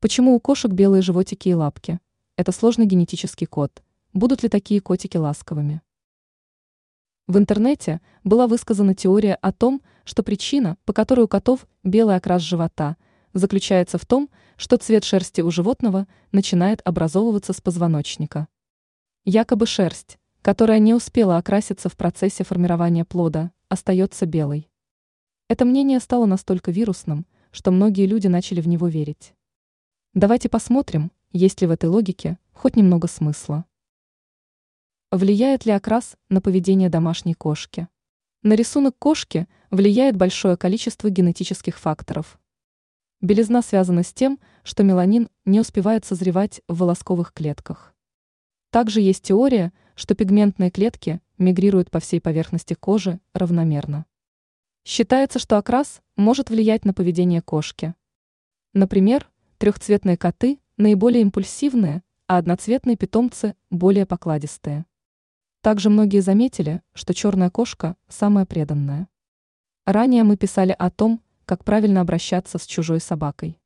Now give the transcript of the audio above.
Почему у кошек белые животики и лапки? Это сложный генетический код. Будут ли такие котики ласковыми? В интернете была высказана теория о том, что причина, по которой у котов белый окрас живота, заключается в том, что цвет шерсти у животного начинает образовываться с позвоночника. Якобы шерсть, которая не успела окраситься в процессе формирования плода, остается белой. Это мнение стало настолько вирусным, что многие люди начали в него верить. Давайте посмотрим, есть ли в этой логике хоть немного смысла. Влияет ли окрас на поведение домашней кошки? На рисунок кошки влияет большое количество генетических факторов. Белизна связана с тем, что меланин не успевает созревать в волосковых клетках. Также есть теория, что пигментные клетки мигрируют по всей поверхности кожи равномерно. Считается, что окрас может влиять на поведение кошки. Например, трехцветные коты наиболее импульсивные, а одноцветные питомцы более покладистые. Также многие заметили, что черная кошка самая преданная. Ранее мы писали о том, как правильно обращаться с чужой собакой.